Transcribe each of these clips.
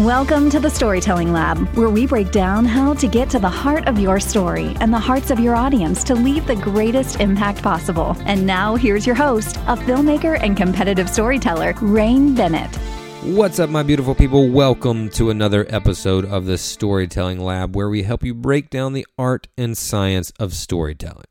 Welcome to the Storytelling Lab, where we break down how to get to the heart of your story and the hearts of your audience to leave the greatest impact possible. And now, here's your host, a filmmaker and competitive storyteller, Rain Bennett. What's up, my beautiful people? Welcome to another episode of the Storytelling Lab, where we help you break down the art and science of storytelling.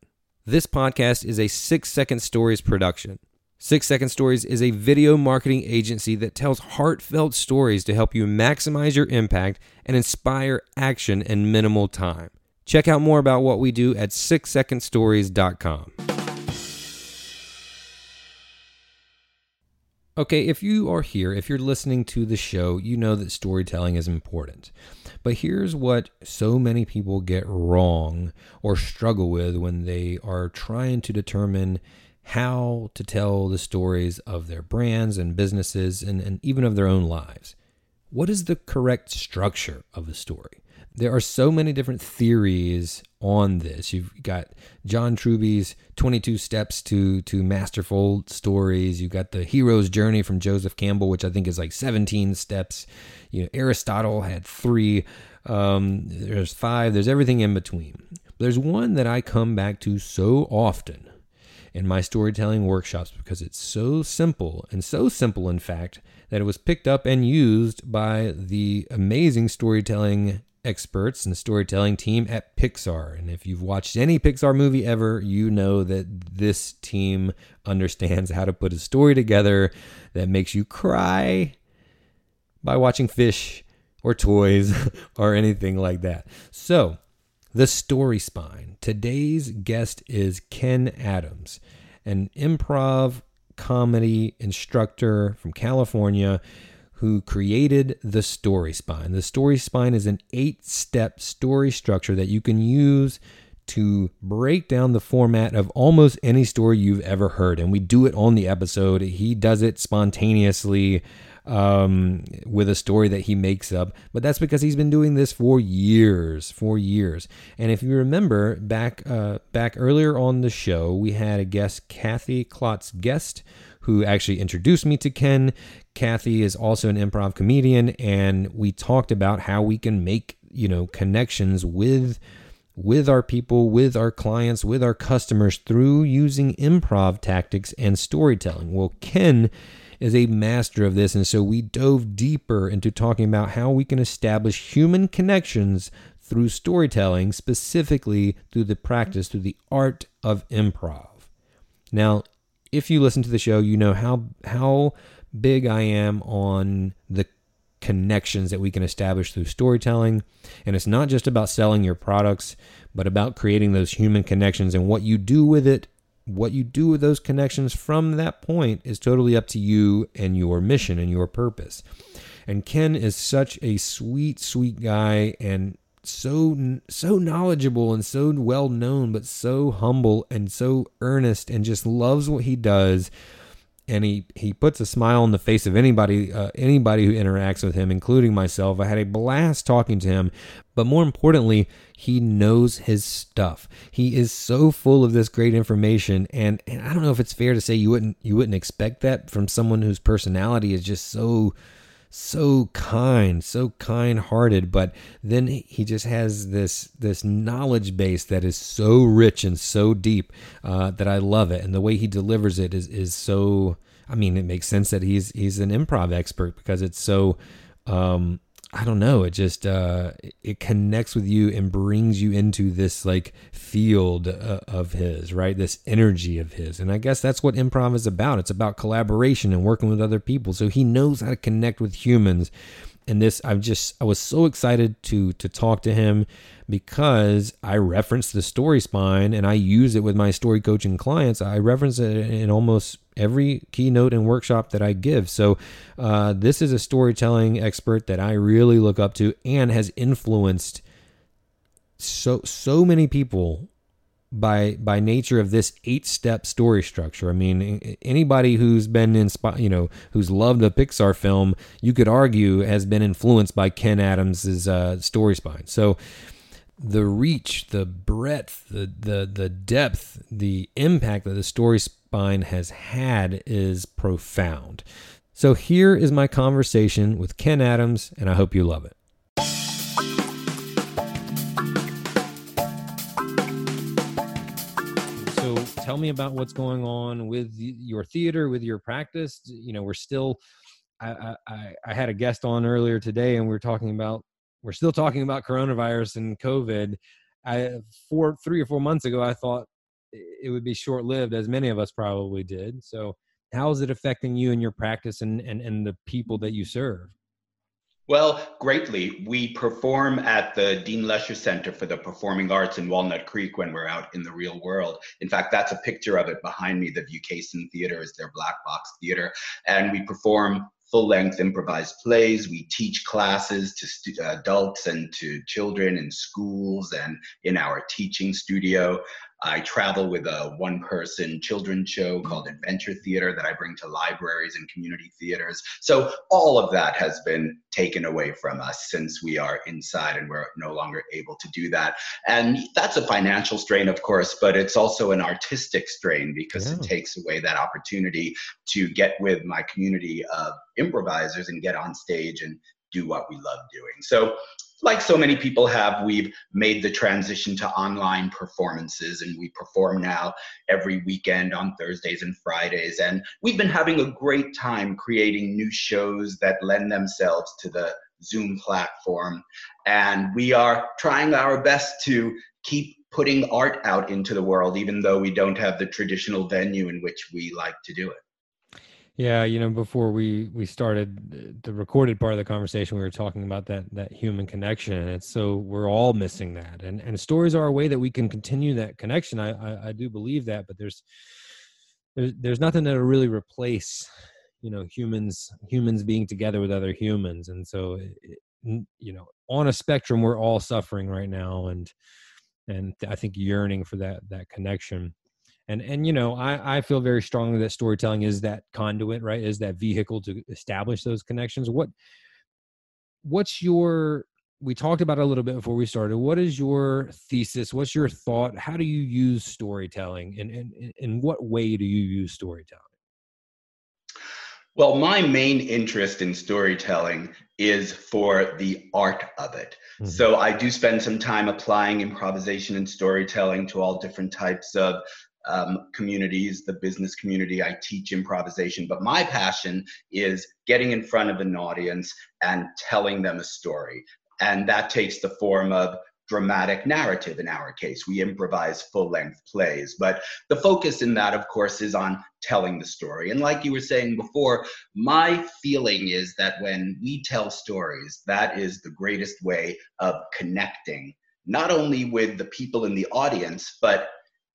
This podcast is a six second stories production. Six Second Stories is a video marketing agency that tells heartfelt stories to help you maximize your impact and inspire action in minimal time. Check out more about what we do at sixsecondstories.com. Okay, if you are here, if you're listening to the show, you know that storytelling is important. But here's what so many people get wrong or struggle with when they are trying to determine how to tell the stories of their brands and businesses and, and even of their own lives. What is the correct structure of a story? There are so many different theories on this. You've got John Truby's 22 steps to to masterful stories. You've got the hero's journey from Joseph Campbell, which I think is like 17 steps. You know, Aristotle had three. Um, there's five. There's everything in between. There's one that I come back to so often in my storytelling workshops because it's so simple and so simple, in fact, that it was picked up and used by the amazing storytelling experts and storytelling team at Pixar. And if you've watched any Pixar movie ever, you know that this team understands how to put a story together that makes you cry by watching fish or toys or anything like that. So, the Story Spine. Today's guest is Kenn Adams, an improv comedy instructor from California who created the Story Spine. The Story Spine is an eight step story structure that you can use to break down the format of almost any story you've ever heard. And we do it on the episode. He does it spontaneously um, with a story that he makes up. But that's because he's been doing this for years, for years. And if you remember back uh, back earlier on the show, we had a guest, Kathy Klotz Guest, who actually introduced me to Kenn. Kathy is also an improv comedian, and we talked about how we can make you know connections with with our people, with our clients, with our customers through using improv tactics and storytelling. Well, Kenn is a master of this. And so we dove deeper into talking about how we can establish human connections through storytelling, specifically through the practice, through the art of improv. Now, if you listen to the show, you know how how big I am on the connections that we can establish through storytelling. And it's not just about selling your products, but about creating those human connections and what you do with it what you do with those connections from that point is totally up to you and your mission and your purpose. And Kenn is such a sweet, sweet guy and so so knowledgeable and so well known but so humble and so earnest and just loves what he does and he he puts a smile on the face of anybody uh, anybody who interacts with him including myself. I had a blast talking to him but more importantly he knows his stuff. He is so full of this great information and, and i don't know if it's fair to say you wouldn't you wouldn't expect that from someone whose personality is just so so kind, so kind-hearted, but then he just has this this knowledge base that is so rich and so deep uh, that I love it, and the way he delivers it is is so. I mean, it makes sense that he's he's an improv expert because it's so um, I don't know. It just uh, it connects with you and brings you into this like field uh, of his, right? This energy of his, and I guess that's what improv is about. It's about collaboration and working with other people. So he knows how to connect with humans. And this, I've just I was so excited to to talk to him because I reference the story spine and I use it with my story coaching clients. I reference it in almost every keynote and workshop that I give. So, uh, this is a storytelling expert that I really look up to and has influenced so so many people by by nature of this eight step story structure. I mean, anybody who's been inspired, you know, who's loved a Pixar film, you could argue has been influenced by Kenn Adams's uh, story spine. So the reach, the breadth, the the the depth, the impact that the story spine has had is profound. So here is my conversation with Kenn Adams, and I hope you love it. So tell me about what's going on with your theater, with your practice. You know, we're still. I, I, I had a guest on earlier today, and we are talking about we're still talking about coronavirus and COVID. I four, three or four months ago, I thought it would be short lived, as many of us probably did. So, how is it affecting you and your practice and, and, and the people that you serve? Well, greatly. We perform at the Dean Lesher Center for the Performing Arts in Walnut Creek when we're out in the real world. In fact, that's a picture of it behind me. The Vukasin Theater is their black box theater. And we perform full length improvised plays. We teach classes to stu- uh, adults and to children in schools and in our teaching studio. I travel with a one person children's show called Adventure Theater that I bring to libraries and community theaters. So all of that has been taken away from us since we are inside and we're no longer able to do that. And that's a financial strain, of course, but it's also an artistic strain because yeah. it takes away that opportunity to get with my community of improvisers and get on stage and do what we love doing. So like so many people have, we've made the transition to online performances and we perform now every weekend on Thursdays and Fridays. And we've been having a great time creating new shows that lend themselves to the Zoom platform. And we are trying our best to keep putting art out into the world, even though we don't have the traditional venue in which we like to do it. Yeah, you know, before we we started the recorded part of the conversation, we were talking about that that human connection, and so we're all missing that, and and stories are a way that we can continue that connection. I I, I do believe that, but there's there's there's nothing that'll really replace, you know, humans humans being together with other humans, and so it, you know, on a spectrum, we're all suffering right now, and and I think yearning for that that connection and and you know I, I feel very strongly that storytelling is that conduit right? Is that vehicle to establish those connections. What what's your we talked about a little bit before we started. What is your thesis? What's your thought? How do you use storytelling? And in, in what way do you use storytelling? Well, my main interest in storytelling is for the art of it. Mm-hmm. So I do spend some time applying improvisation and storytelling to all different types of um, communities, the business community. I teach improvisation, but my passion is getting in front of an audience and telling them a story. And that takes the form of dramatic narrative in our case. We improvise full length plays, but the focus in that, of course, is on telling the story. And like you were saying before, my feeling is that when we tell stories, that is the greatest way of connecting, not only with the people in the audience, but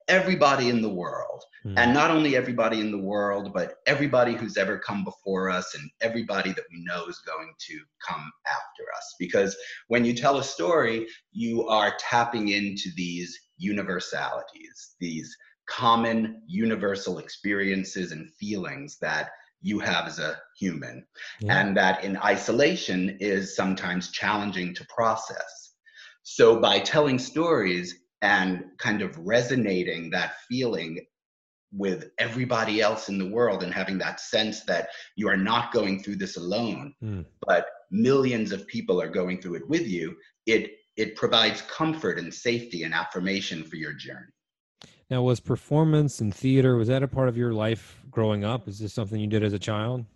everybody in the world. Mm. And not only everybody in the world, but everybody who's ever come before us and everybody that we know is going to come after us. Because when you tell a story, you are tapping into these universalities, these common universal experiences and feelings that you have as a human, yeah. and that in isolation is sometimes challenging to process. So, by telling stories and kind of resonating that feeling with everybody else in the world and having that sense that you are not going through this alone, mm. but millions of people are going through it with you, it it provides comfort and safety and affirmation for your journey. Now, was performance and theater was that a part of your life growing up? Is this something you did as a child?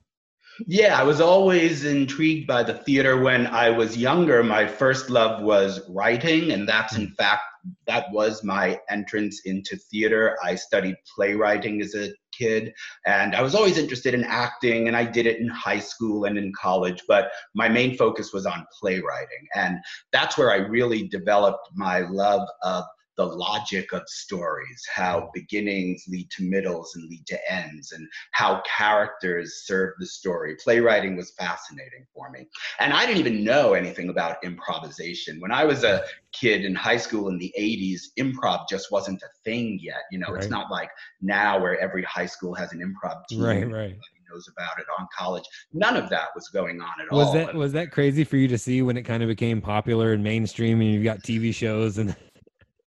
Yeah, I was always intrigued by the theater when I was younger. My first love was writing, and that's in fact that was my entrance into theater. I studied playwriting as a kid, and I was always interested in acting, and I did it in high school and in college, but my main focus was on playwriting. And that's where I really developed my love of the logic of stories, how beginnings lead to middles and lead to ends, and how characters serve the story. Playwriting was fascinating for me. And I didn't even know anything about improvisation. When I was a kid in high school in the 80s, improv just wasn't a thing yet. You know, right. it's not like now where every high school has an improv team. Right, right knows about it on college. None of that was going on at was all. Was that was that crazy for you to see when it kind of became popular and mainstream and you've got TV shows and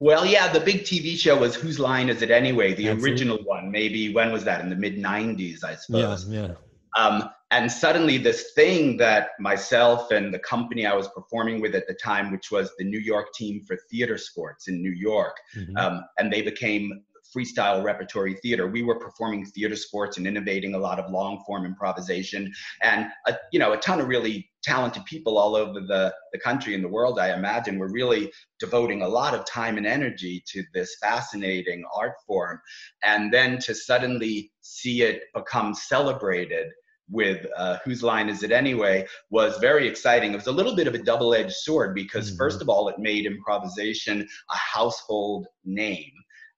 well, yeah, the big TV show was Whose Line Is It Anyway? The original one, maybe when was that? In the mid 90s, I suppose. Yeah, yeah. Um, and suddenly, this thing that myself and the company I was performing with at the time, which was the New York team for theater sports in New York, mm-hmm. um, and they became freestyle repertory theater. We were performing theater sports and innovating a lot of long form improvisation, and a, you know a ton of really talented people all over the, the country and the world. I imagine were really devoting a lot of time and energy to this fascinating art form, and then to suddenly see it become celebrated with uh, whose line is it anyway was very exciting. It was a little bit of a double edged sword because, mm-hmm. first of all, it made improvisation a household name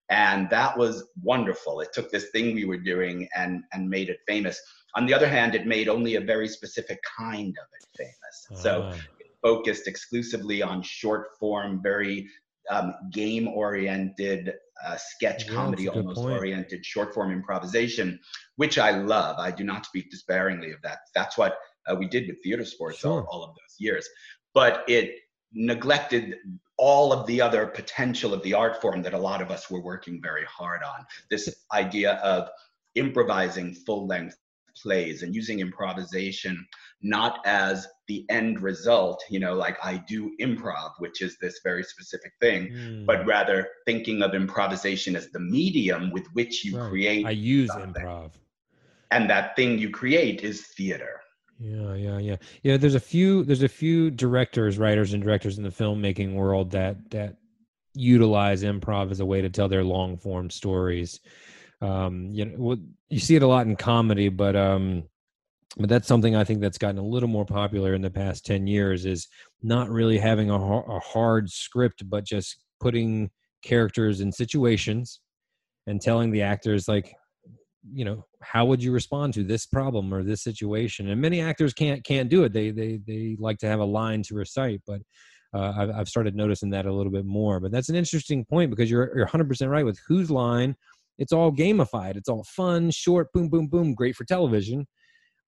and that was wonderful it took this thing we were doing and and made it famous on the other hand it made only a very specific kind of it famous so ah. it focused exclusively on short form very um, game oriented uh, sketch yeah, comedy almost point. oriented short form improvisation which i love i do not speak disparagingly of that that's what uh, we did with theater sports sure. all, all of those years but it neglected all of the other potential of the art form that a lot of us were working very hard on. This idea of improvising full length plays and using improvisation not as the end result, you know, like I do improv, which is this very specific thing, mm. but rather thinking of improvisation as the medium with which you right. create. I use something. improv. And that thing you create is theater. Yeah, yeah, yeah. Yeah, there's a few there's a few directors, writers and directors in the filmmaking world that that utilize improv as a way to tell their long form stories. Um, you know, you see it a lot in comedy, but um but that's something I think that's gotten a little more popular in the past 10 years is not really having a, a hard script but just putting characters in situations and telling the actors like you know how would you respond to this problem or this situation? And many actors can't can't do it. They they they like to have a line to recite but uh, I've, I've started noticing that a little bit more. But that's an interesting point because you're you're 100% right with whose line. It's all gamified. It's all fun short boom boom boom great for television.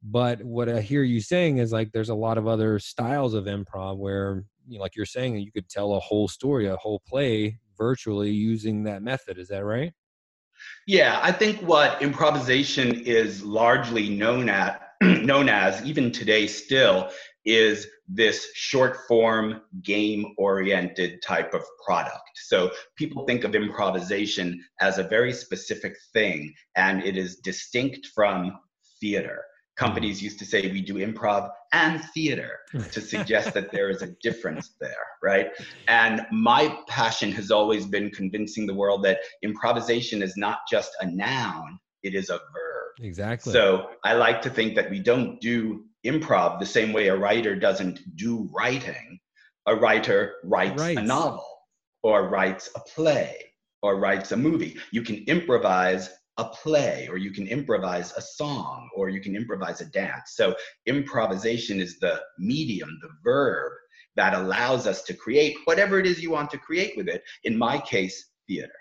But what i hear you saying is like there's a lot of other styles of improv where you know, like you're saying you could tell a whole story a whole play virtually using that method. Is that right yeah, I think what improvisation is largely known at known as even today still is this short form game oriented type of product. So people think of improvisation as a very specific thing and it is distinct from theater companies used to say we do improv and theater to suggest that there is a difference there, right? And my passion has always been convincing the world that improvisation is not just a noun, it is a verb. Exactly. So I like to think that we don't do improv the same way a writer doesn't do writing. A writer writes, writes. a novel or writes a play or writes a movie. You can improvise a play or you can improvise a song or you can improvise a dance. So improvisation is the medium, the verb that allows us to create whatever it is you want to create with it. In my case, theater.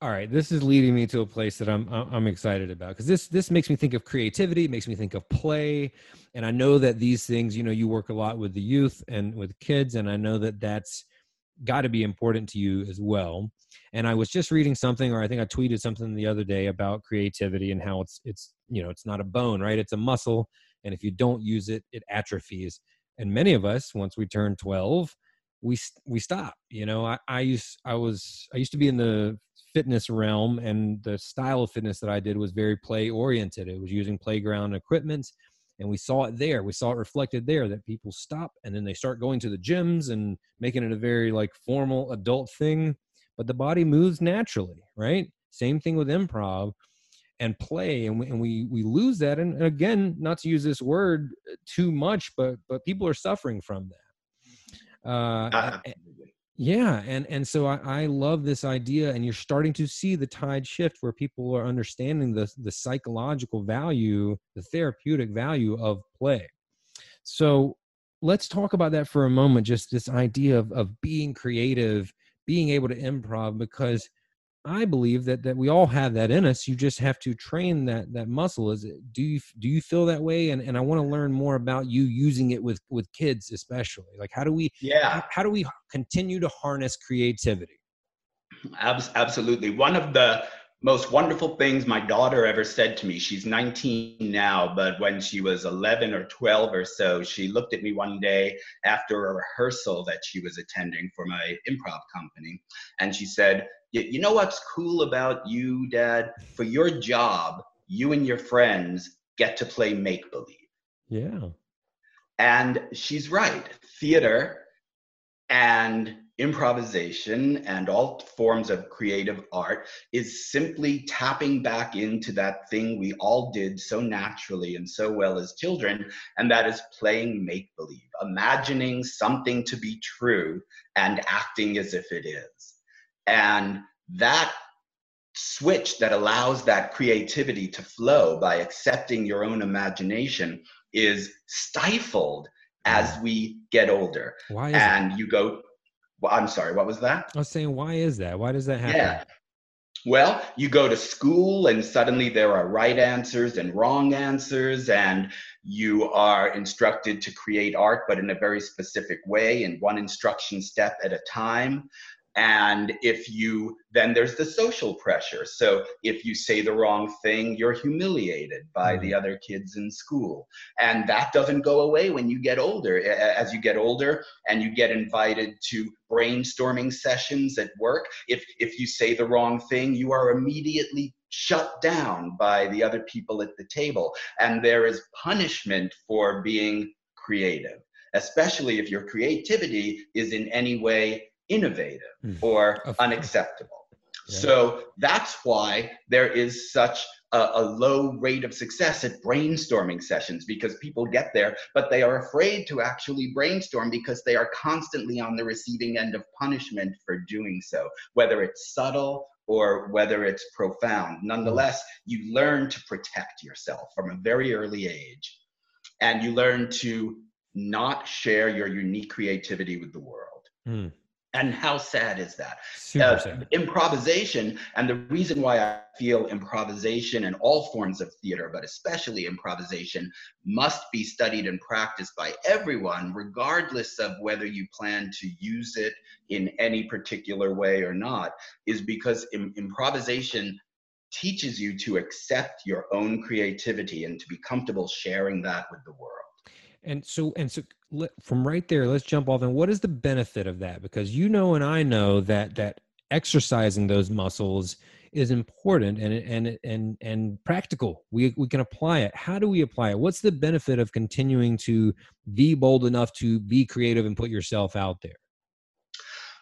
All right, this is leading me to a place that I'm I'm excited about because this this makes me think of creativity, makes me think of play, and I know that these things, you know, you work a lot with the youth and with kids, and I know that that's got to be important to you as well. And I was just reading something, or I think I tweeted something the other day about creativity and how it's it's you know it's not a bone, right? It's a muscle, and if you don't use it, it atrophies. And many of us, once we turn 12, we we stop. You know, I, I used I was I used to be in the fitness realm, and the style of fitness that I did was very play oriented. It was using playground equipment and we saw it there we saw it reflected there that people stop and then they start going to the gyms and making it a very like formal adult thing but the body moves naturally right? Same thing with improv and play and we, and we we lose that and again not to use this word too much but but people are suffering from that. Uh, uh yeah and and so I, I love this idea and you're starting to see the tide shift where people are understanding the the psychological value the therapeutic value of play. So let's talk about that for a moment just this idea of of being creative being able to improv because I believe that that we all have that in us. You just have to train that that muscle. Is it? Do you do you feel that way? And and I want to learn more about you using it with with kids, especially. Like how do we? Yeah. How, how do we continue to harness creativity? Absolutely. One of the most wonderful things my daughter ever said to me. She's 19 now, but when she was 11 or 12 or so, she looked at me one day after a rehearsal that she was attending for my improv company, and she said, you know what's cool about you, Dad? For your job, you and your friends get to play make believe. Yeah. And she's right. Theater and improvisation and all forms of creative art is simply tapping back into that thing we all did so naturally and so well as children, and that is playing make believe, imagining something to be true and acting as if it is. And that switch that allows that creativity to flow by accepting your own imagination is stifled as we get older. Why and you go, well, I'm sorry, what was that? I was saying, why is that? Why does that happen? Yeah. Well, you go to school and suddenly there are right answers and wrong answers, and you are instructed to create art, but in a very specific way, in one instruction step at a time and if you then there's the social pressure. So if you say the wrong thing you're humiliated by the mm-hmm. other kids in school. And that doesn't go away when you get older. As you get older and you get invited to brainstorming sessions at work if if you say the wrong thing you are immediately shut down by the other people at the table. And there is punishment for being creative especially if your creativity is in any way innovative mm. or unacceptable. Yeah. So that's why there is such a, a, low rate of success at brainstorming sessions because people get there, but they are afraid to actually brainstorm because they are constantly on the receiving end of punishment for doing so, whether it's subtle or whether it's profound. Nonetheless, you learn to protect yourself from a very early age, and you learn to not share your unique creativity with the world. Mm. And how sad is that? Uh, sad. Improvisation, and the reason why I feel improvisation and all forms of theater, but especially improvisation, must be studied and practiced by everyone, regardless of whether you plan to use it in any particular way or not, is because Im- improvisation teaches you to accept your own creativity and to be comfortable sharing that with the world. And so, and so, from right there, let's jump off. And what is the benefit of that? Because you know, and I know that that exercising those muscles is important and and and and practical. We we can apply it. How do we apply it? What's the benefit of continuing to be bold enough to be creative and put yourself out there?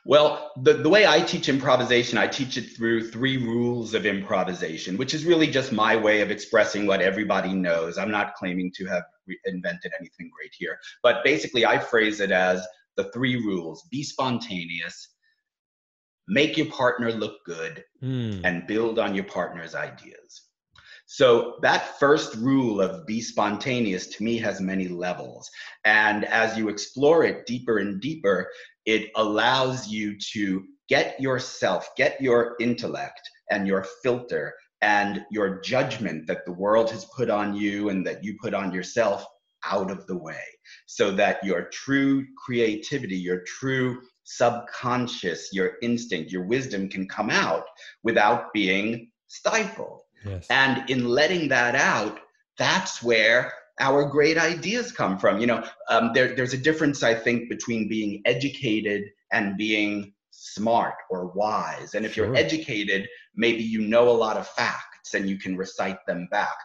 Well, the, the way I teach improvisation, I teach it through three rules of improvisation, which is really just my way of expressing what everybody knows. I'm not claiming to have invented anything great here, but basically I phrase it as the three rules be spontaneous, make your partner look good, Mm. and build on your partner's ideas. So that first rule of be spontaneous to me has many levels. And as you explore it deeper and deeper, it allows you to get yourself, get your intellect and your filter and your judgment that the world has put on you and that you put on yourself out of the way so that your true creativity, your true subconscious, your instinct, your wisdom can come out without being stifled. Yes. And in letting that out, that's where our great ideas come from. You know, um, there, there's a difference, I think, between being educated and being smart or wise. And if Sure. you're educated, maybe you know a lot of facts and you can recite them back.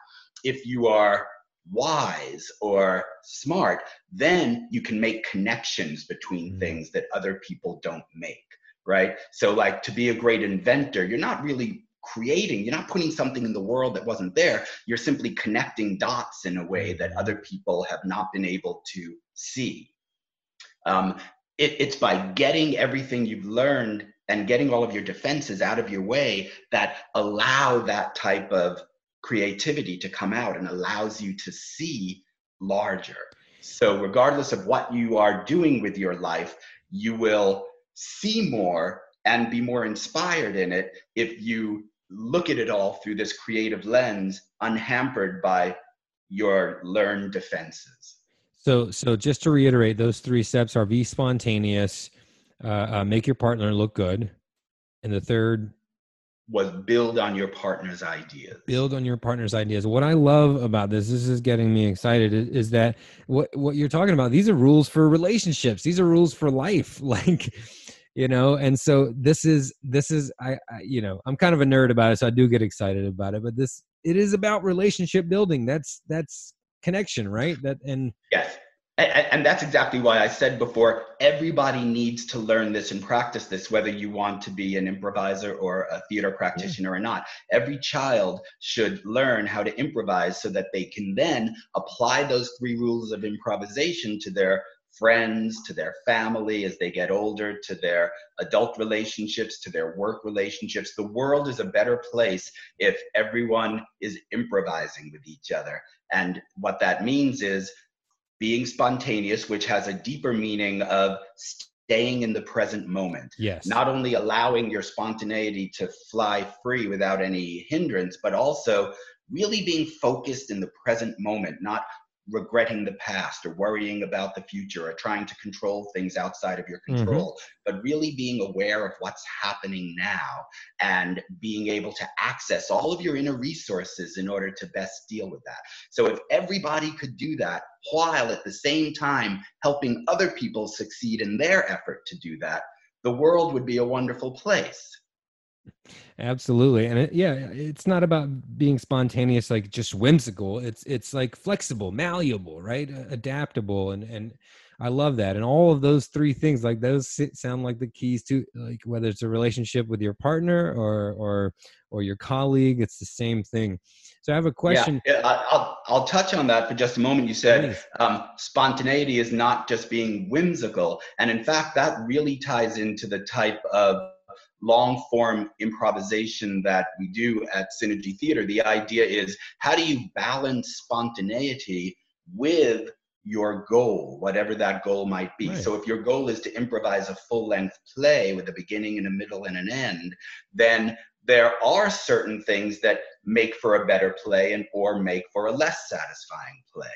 If you are wise or smart, then you can make connections between Mm. things that other people don't make, right? So, like to be a great inventor, you're not really creating, you're not putting something in the world that wasn't there. You're simply connecting dots in a way that other people have not been able to see. Um, it, it's by getting everything you've learned and getting all of your defenses out of your way that allow that type of creativity to come out and allows you to see larger. So, regardless of what you are doing with your life, you will see more and be more inspired in it if you look at it all through this creative lens, unhampered by your learned defenses. So, so just to reiterate, those three steps are be spontaneous, uh, uh, make your partner look good, and the third, Was build on your partner's ideas. build on your partner's ideas. What I love about this, this is getting me excited, is, is that what what you're talking about. These are rules for relationships. These are rules for life. Like, you know, and so this is this is I, I you know I'm kind of a nerd about it, so I do get excited about it. But this it is about relationship building. That's that's connection, right? That and Yes. And, and that's exactly why I said before everybody needs to learn this and practice this, whether you want to be an improviser or a theater practitioner or not. Every child should learn how to improvise so that they can then apply those three rules of improvisation to their friends, to their family as they get older, to their adult relationships, to their work relationships. The world is a better place if everyone is improvising with each other. And what that means is being spontaneous, which has a deeper meaning of staying in the present moment. yes, Not only allowing your spontaneity to fly free without any hindrance, but also really being focused in the present moment, not regretting the past or worrying about the future or trying to control things outside of your mm-hmm. control, but really being aware of what's happening now and being able to access all of your inner resources in order to best deal with that. So if everybody could do that while at the same time helping other people succeed in their effort to do that, the world would be a wonderful place. Absolutely. And it, yeah, it's not about being spontaneous, like just whimsical. It's, it's like flexible, malleable, right? Adaptable. And, and I love that. And all of those three things, like those sit, sound like the keys to like, whether it's a relationship with your partner or, or, or your colleague, it's the same thing. So I have a question. Yeah, I'll, I'll touch on that for just a moment. You said um, spontaneity is not just being whimsical. And in fact, that really ties into the type of long form improvisation that we do at Synergy Theater. The idea is how do you balance spontaneity with your goal, whatever that goal might be. Right. So if your goal is to improvise a full length play with a beginning and a middle and an end, then there are certain things that make for a better play and or make for a less satisfying play.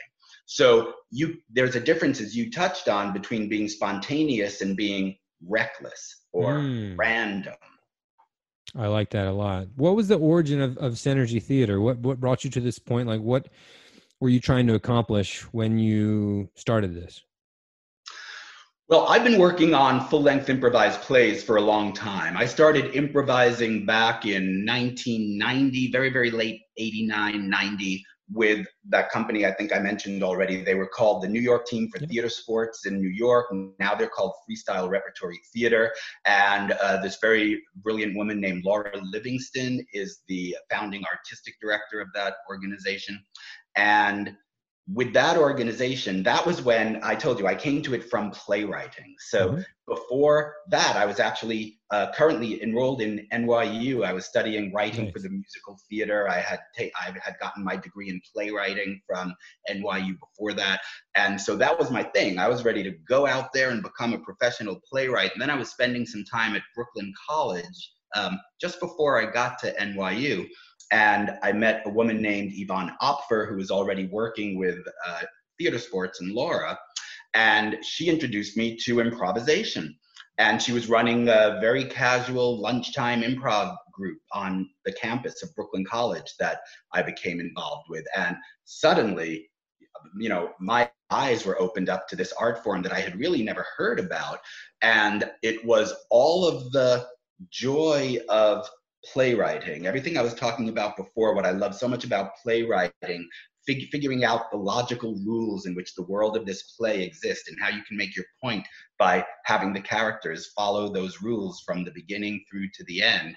So you there's a difference as you touched on between being spontaneous and being reckless or Mm. random. I like that a lot. What was the origin of, of Synergy Theater? What, what brought you to this point? Like what were you trying to accomplish when you started this? Well, I've been working on full length improvised plays for a long time. I started improvising back in 1990, very, very late 89, 90, with that company I think I mentioned already. They were called the New York Team for Yep. Theater Sports in New York. Now they're called Freestyle Repertory Theater. And uh, this very brilliant woman named Laura Livingston is the founding artistic director of that organization. And with that organization, that was when I told you I came to it from playwriting. So mm-hmm. before that, I was actually uh, currently enrolled in NYU. I was studying writing nice. for the musical theater. I had ta- I had gotten my degree in playwriting from NYU before that, and so that was my thing. I was ready to go out there and become a professional playwright. And then I was spending some time at Brooklyn College um, just before I got to NYU and I met a woman named Yvonne Opfer, who was already working with uh, theater sports and Laura. And she introduced me to improvisation. And she was running a very casual lunchtime improv group on the campus of Brooklyn College that I became involved with. And suddenly, you know, my eyes were opened up to this art form that I had really never heard about. And it was all of the joy of playwriting. Everything I was talking about before, what I love so much about playwriting, fig- figuring out the logical rules in which the world of this play exists and how you can make your point by having the characters follow those rules from the beginning through to the end.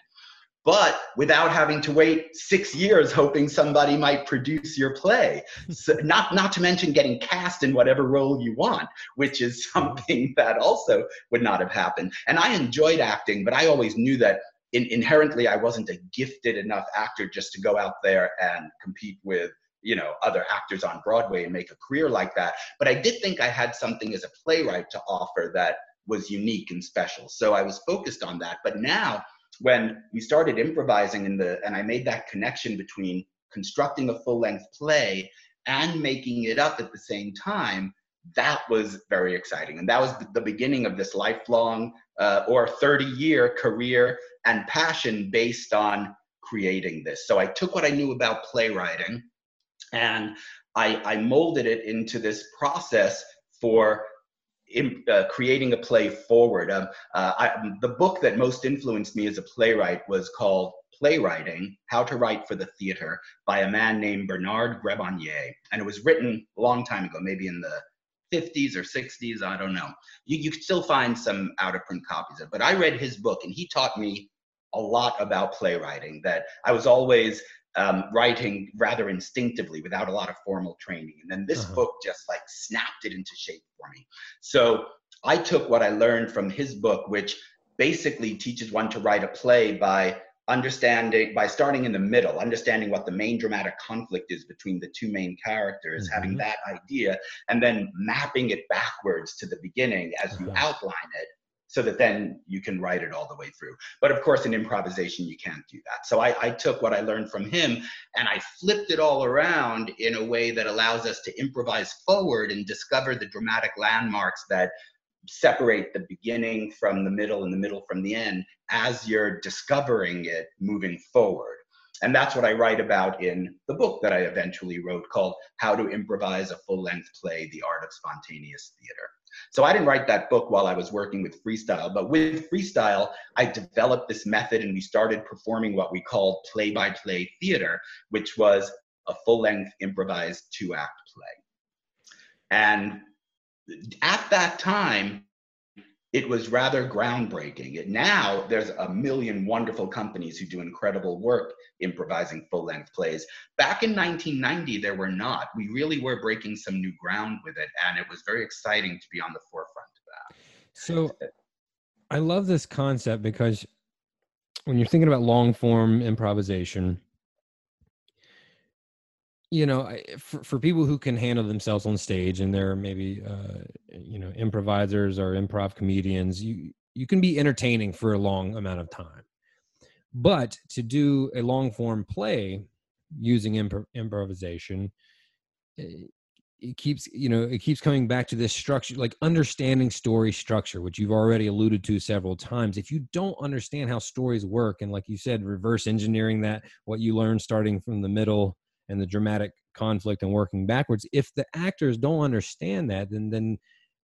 But without having to wait six years hoping somebody might produce your play. So not, not to mention getting cast in whatever role you want, which is something that also would not have happened. And I enjoyed acting, but I always knew that in, inherently I wasn't a gifted enough actor just to go out there and compete with you know other actors on Broadway and make a career like that. But I did think I had something as a playwright to offer that was unique and special. So I was focused on that. But now when we started improvising in the and I made that connection between constructing a full length play and making it up at the same time that was very exciting and that was the beginning of this lifelong uh, or 30 year career and passion based on creating this. So I took what I knew about playwriting and I, I molded it into this process for in, uh, creating a play forward. Um, uh, I, the book that most influenced me as a playwright was called Playwriting How to Write for the Theater by a man named Bernard Grebanier. And it was written a long time ago, maybe in the 50s or 60s, I don't know. You, you could still find some out of print copies of it. But I read his book and he taught me a lot about playwriting, that I was always um, writing rather instinctively without a lot of formal training. And then this uh-huh. book just like snapped it into shape for me. So I took what I learned from his book, which basically teaches one to write a play by understanding by starting in the middle understanding what the main dramatic conflict is between the two main characters mm-hmm. having that idea and then mapping it backwards to the beginning as you outline it so that then you can write it all the way through. But of course in improvisation you can't do that. So I, I took what i learned from him and i flipped it all around in a way that allows us to improvise forward and discover the dramatic landmarks that separate the beginning from the middle and the middle from the end as you're discovering it moving forward. And that's what I write about in the book that I eventually wrote called How to Improvise a Full Length Play The Art of Spontaneous Theater. So I didn't write that book while I was working with freestyle, but with freestyle, I developed this method and we started performing what we called play by play theater, which was a full length improvised two act play. And at that time, it was rather groundbreaking. Now there's a million wonderful companies who do incredible work improvising full length plays. Back in 1990, there were not. We really were breaking some new ground with it, and it was very exciting to be on the forefront of that. So I love this concept because when you're thinking about long form improvisation, you know for, for people who can handle themselves on stage and they're maybe uh, you know improvisers or improv comedians you you can be entertaining for a long amount of time. But to do a long form play using imp- improvisation it, it keeps you know it keeps coming back to this structure like understanding story structure which you've already alluded to several times. If you don't understand how stories work and like you said reverse engineering that what you learn starting from the middle and the dramatic conflict and working backwards if the actors don't understand that then then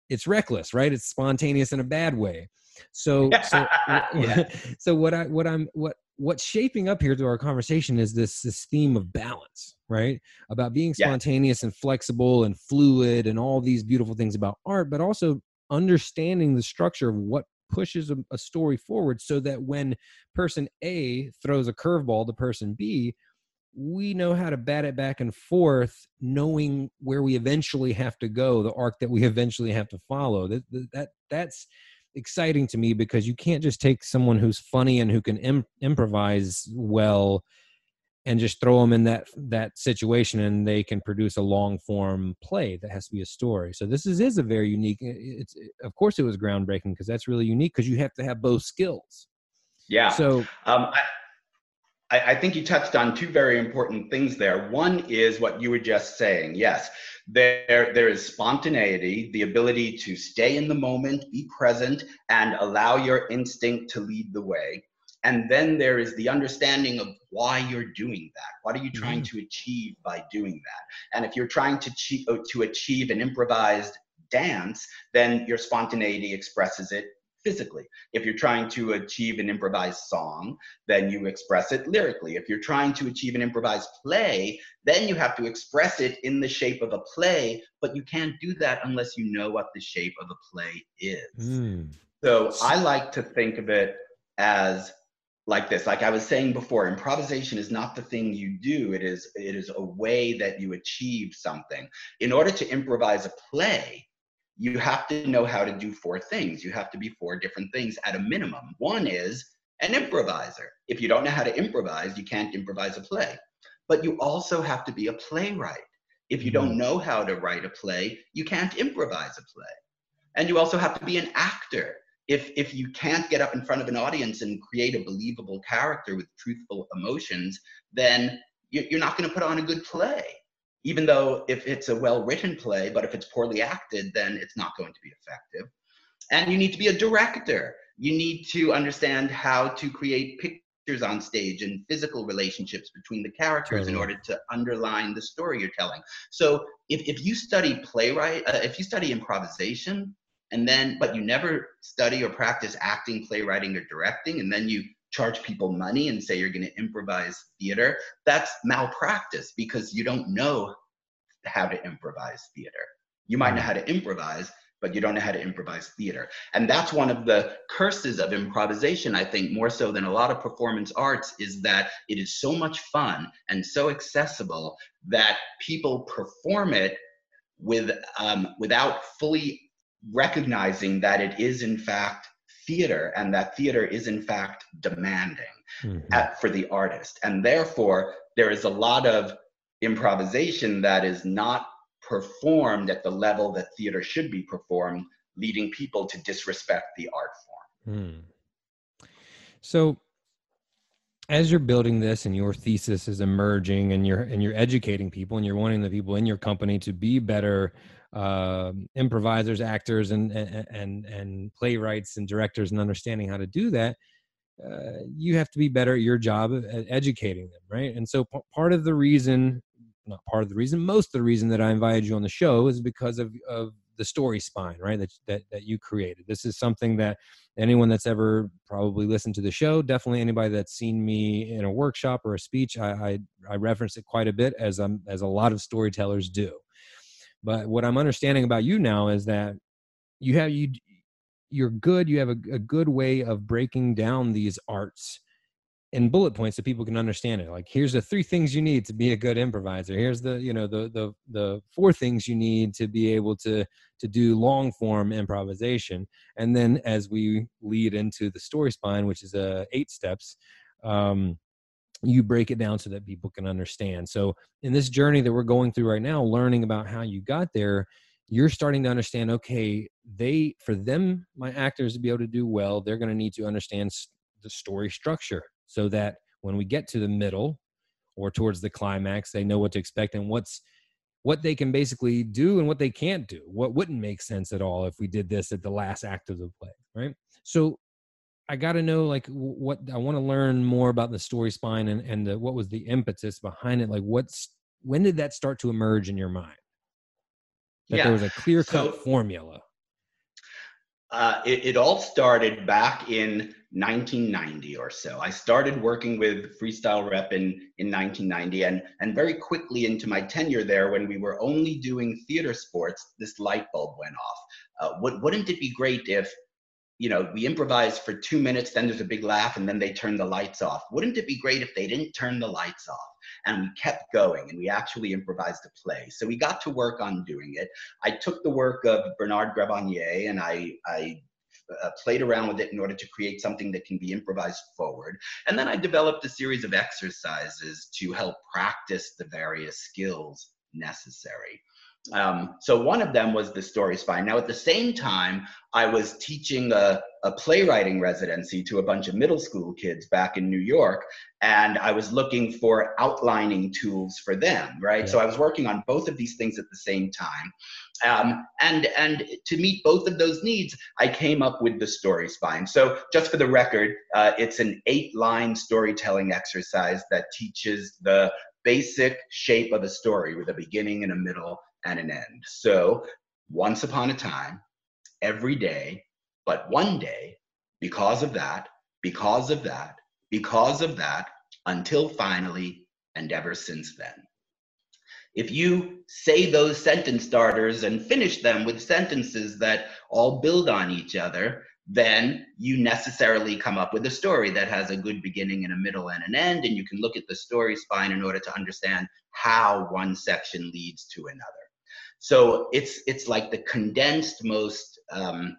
it's reckless right? It's spontaneous in a bad way. So so, so what i what i'm what what's shaping up here through our conversation is this this theme of balance right? About being spontaneous yeah. and flexible and fluid and all these beautiful things about art but also understanding the structure of what pushes a, a story forward so that when person a throws a curveball to person b we know how to bat it back and forth, knowing where we eventually have to go, the arc that we eventually have to follow. That that that's exciting to me because you can't just take someone who's funny and who can Im- improvise well and just throw them in that that situation and they can produce a long form play that has to be a story. So this is, is a very unique it's of course it was groundbreaking because that's really unique because you have to have both skills. Yeah. So um, I, I think you touched on two very important things there one is what you were just saying yes there there is spontaneity the ability to stay in the moment be present and allow your instinct to lead the way and then there is the understanding of why you're doing that. What are you trying mm-hmm. to achieve by doing that? And if you're trying to achieve, uh, to achieve an improvised dance, then your spontaneity expresses it physically. If you're trying to achieve an improvised song, then you express it lyrically. If you're trying to achieve an improvised play, then you have to express it in the shape of a play, but you can't do that unless you know what the shape of a play is. Mm. So I like to think of it as like this like i was saying before improvisation is not the thing you do it is it is a way that you achieve something in order to improvise a play you have to know how to do four things. You have to be four different things at a minimum. One is an improviser. If you don't know how to improvise you can't improvise a play. But you also have to be a playwright. If you don't mm-hmm. know how to write a play you can't improvise a play. And you also have to be an actor. If if you can't get up in front of an audience and create a believable character with truthful emotions then you're not going to put on a good play even though if it's a well written play but if it's poorly acted then it's not going to be effective. And you need to be a director. You need to understand how to create pictures on stage and physical relationships between the characters in order to underline the story you're telling. So if, if you study playwright uh, if you study improvisation and then but you never study or practice acting playwriting or directing and then you charge people money and say you're going to improvise theater that's malpractice because you don't know how to improvise theater. You might know how to improvise but you don't know how to improvise theater. And that's one of the curses of improvisation i think more so than a lot of performance arts is that it is so much fun and so accessible that people perform it with um, without fully recognizing that it is in fact theater and that theater is in fact demanding mm-hmm. at, for the artist and therefore there is a lot of improvisation that is not performed at the level that theater should be performed leading people to disrespect the art form mm. so as you're building this and your thesis is emerging and you're and you're educating people and you're wanting the people in your company to be better uh, improvisers, actors, and, and and playwrights and directors, and understanding how to do that, uh, you have to be better at your job at educating them, right? And so p- part of the reason, not part of the reason, most of the reason that I invited you on the show is because of of the story spine, right? That that that you created. This is something that anyone that's ever probably listened to the show, definitely anybody that's seen me in a workshop or a speech, I I, I reference it quite a bit as um as a lot of storytellers do but what I'm understanding about you now is that you have you you're good. You have a, a good way of breaking down these arts in bullet points so people can understand it like here's the three things you need to be a good improviser here's the you know the the the four things you need to be able to to do long form improvisation and then as we lead into the story spine which is uh eight steps um you break it down so that people can understand. So, in this journey that we're going through right now, learning about how you got there, you're starting to understand okay, they, for them, my actors to be able to do well, they're going to need to understand the story structure so that when we get to the middle or towards the climax, they know what to expect and what's what they can basically do and what they can't do. What wouldn't make sense at all if we did this at the last act of the play, right? So I got to know like what I want to learn more about the story spine and and the, what was the impetus behind it. Like, what's when did that start to emerge in your mind? That yeah. there was a clear cut so, formula. Uh, it, it all started back in 1990 or so. I started working with Freestyle Rep in, in 1990, and, and very quickly into my tenure there, when we were only doing theater sports, this light bulb went off. Uh, would, wouldn't it be great if you know, we improvise for two minutes, then there's a big laugh, and then they turn the lights off. Wouldn't it be great if they didn't turn the lights off? And we kept going and we actually improvised a play. So we got to work on doing it. I took the work of Bernard Grebanier and I, I uh, played around with it in order to create something that can be improvised forward. And then I developed a series of exercises to help practice the various skills necessary. Um, so one of them was the story spine. Now, at the same time, I was teaching a, a playwriting residency to a bunch of middle school kids back in New York, and I was looking for outlining tools for them, right? Yeah. So I was working on both of these things at the same time. Um, and and to meet both of those needs, I came up with the story spine. So just for the record, uh, it's an eight-line storytelling exercise that teaches the basic shape of a story with a beginning and a middle and an end. So once upon a time, every day, but one day, because of that, because of that, because of that, until finally, and ever since then. If you say those sentence starters and finish them with sentences that all build on each other, then you necessarily come up with a story that has a good beginning and a middle and an end, and you can look at the story spine in order to understand how one section leads to another. So it's it's like the condensed most um,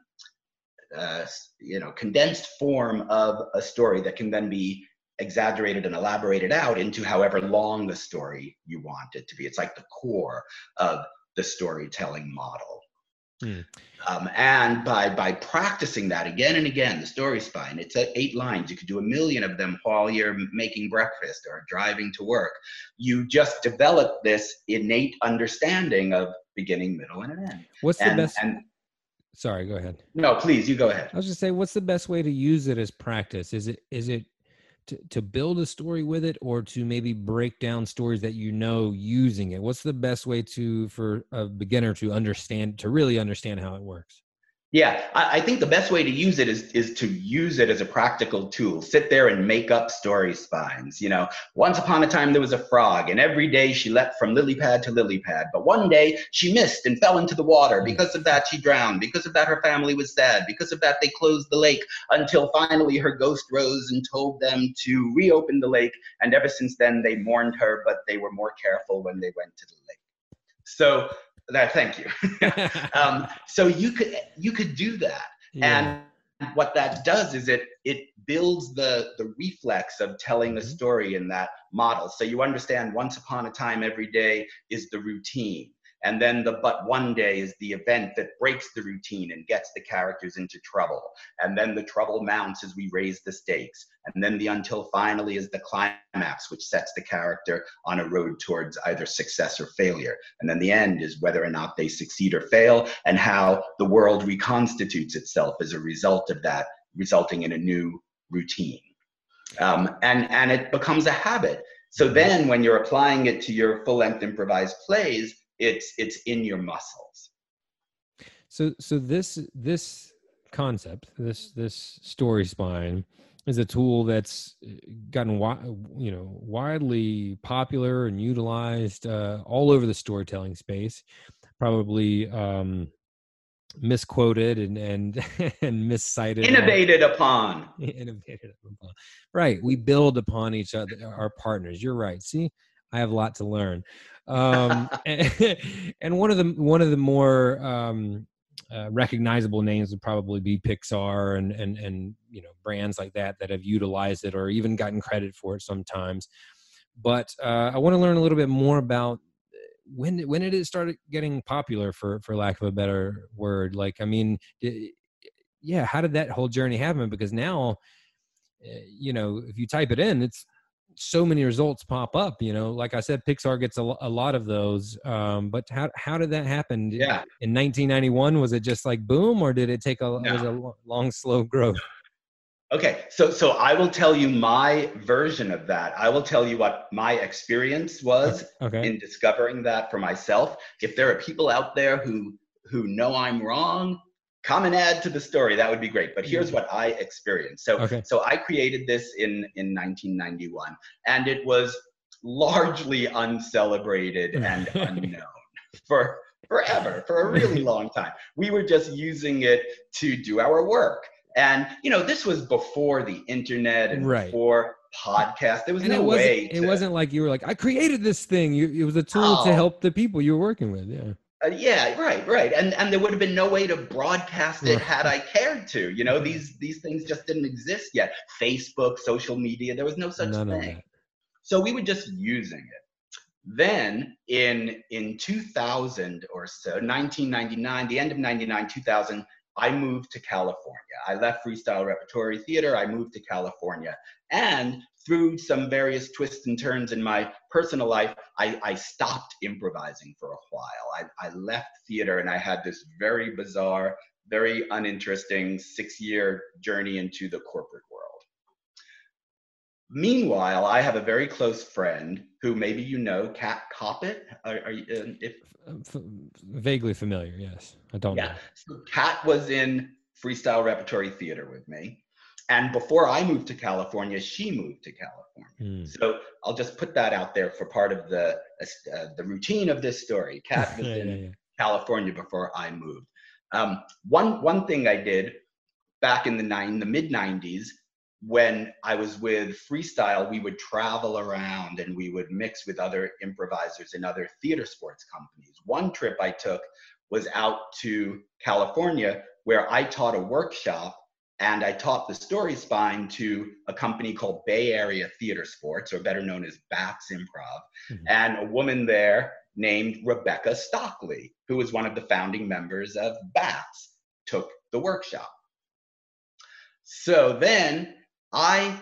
uh, you know condensed form of a story that can then be exaggerated and elaborated out into however long the story you want it to be. It's like the core of the storytelling model. Hmm. Um, and by by practicing that again and again, the story spine, it's eight lines. You could do a million of them while you're making breakfast or driving to work. You just develop this innate understanding of beginning, middle, and an end. What's the best? And, sorry, go ahead. No, please, you go ahead. I was just saying, what's the best way to use it as practice? Is it is it to, to build a story with it or to maybe break down stories that you know using it what's the best way to for a beginner to understand to really understand how it works yeah, I, I, think the best way to use it is is to use it as a practical tool. Sit there and make up story spines. You know, once upon a time there was a frog, and every day she leapt from lily pad to lily pad. But one day she missed and fell into the water. Mm. Because of that, she drowned. Because of that, her family was sad. Because of that, they closed the lake until finally her ghost rose and told them to reopen the lake. And ever since then, they mourned her, but they were more careful when they went to the lake. So that, thank you. um, so you could you could do that, yeah. and what that does is it it builds the the reflex of telling a mm-hmm. story in that model. So you understand once upon a time every day is the routine and then the but one day is the event that breaks the routine and gets the characters into trouble. And then the trouble mounts as we raise the stakes. And then the until finally is the climax, which sets the character on a road towards either success or failure. And then the end is whether or not they succeed or fail and how the world reconstitutes itself as a result of that, resulting in a new routine. Um, and, and it becomes a habit. So then when you're applying it to your full length improvised plays, it's it's in your muscles. So so this this concept this this story spine is a tool that's uh, gotten you know widely popular and utilized uh, all over the storytelling space probably um misquoted and and and miscited. Innovated upon. Innovated upon. Right. We build upon each other our partners. You're right. See i have a lot to learn um, and, and, one of the one of the more um, uh, recognizable names would probably be Pixar and and and you know brands like that that have utilized it or even gotten credit for it sometimes. But uh, I want to learn a little bit more about uh, when when did it start getting popular for for lack of a better word. Like I mean, it, yeah, how did that whole journey happen? Because now, uh, you know, if you type it in, it's so many results pop up you know like i said pixar gets a, a lot of those um, but how, how did that happen? Yeah. in 1991 was it just like boom or did it take a, no. was a long slow growth? Okay so so i will tell you my version of that. I will tell you what my experience was okay. in discovering that for myself. If there are people out there who who know i'm wrong come and add to the story that would be great but here's mm-hmm. what i experienced so okay. so i created this in in 1991 and it was largely uncelebrated and unknown for forever for a really long time we were just using it to do our work and you know this was before the internet and right. before podcast. There was and no it way. It wasn't like you were like, I created this thing. You, it was a tool to Oh. help the people you were working with. Yeah. Uh, yeah, right, right, and and there would have been no way to broadcast it had I cared to. You know, these these things just didn't exist yet. Facebook, social media, there was no such None thing. So we were just using it. Then in in 2000 or so, 1999, the end of 99, 2000, I moved to California. I left freestyle repertory theater. I moved to California, and through some various twists and turns in my personal life, I, I stopped improvising for a while. I, I left theater, and I had this very bizarre, very uninteresting six-year journey into the corporate world. Meanwhile, I have a very close friend who maybe you know, Kat Koppett. Are, are you, uh, if F- vaguely familiar. Yes. I don't yeah, know. so Kat was in freestyle repertory theater with me, and before I moved to California, she moved to California. Hmm. So I'll just put that out there for part of the uh, the routine of this story. Kat was Yeah, in yeah, yeah. California before I moved. Um, one one thing I did back in the nine the mid '90s when I was with freestyle, we would travel around and we would mix with other improvisers and other theater sports companies. One trip I took was out to California where I taught a workshop and I taught the story spine to a company called Bay Area Theater Sports, or better known as Bats Improv, Mhm. and a woman there named Rebecca Stockley, who was one of the founding members of Bats, took the workshop. So then I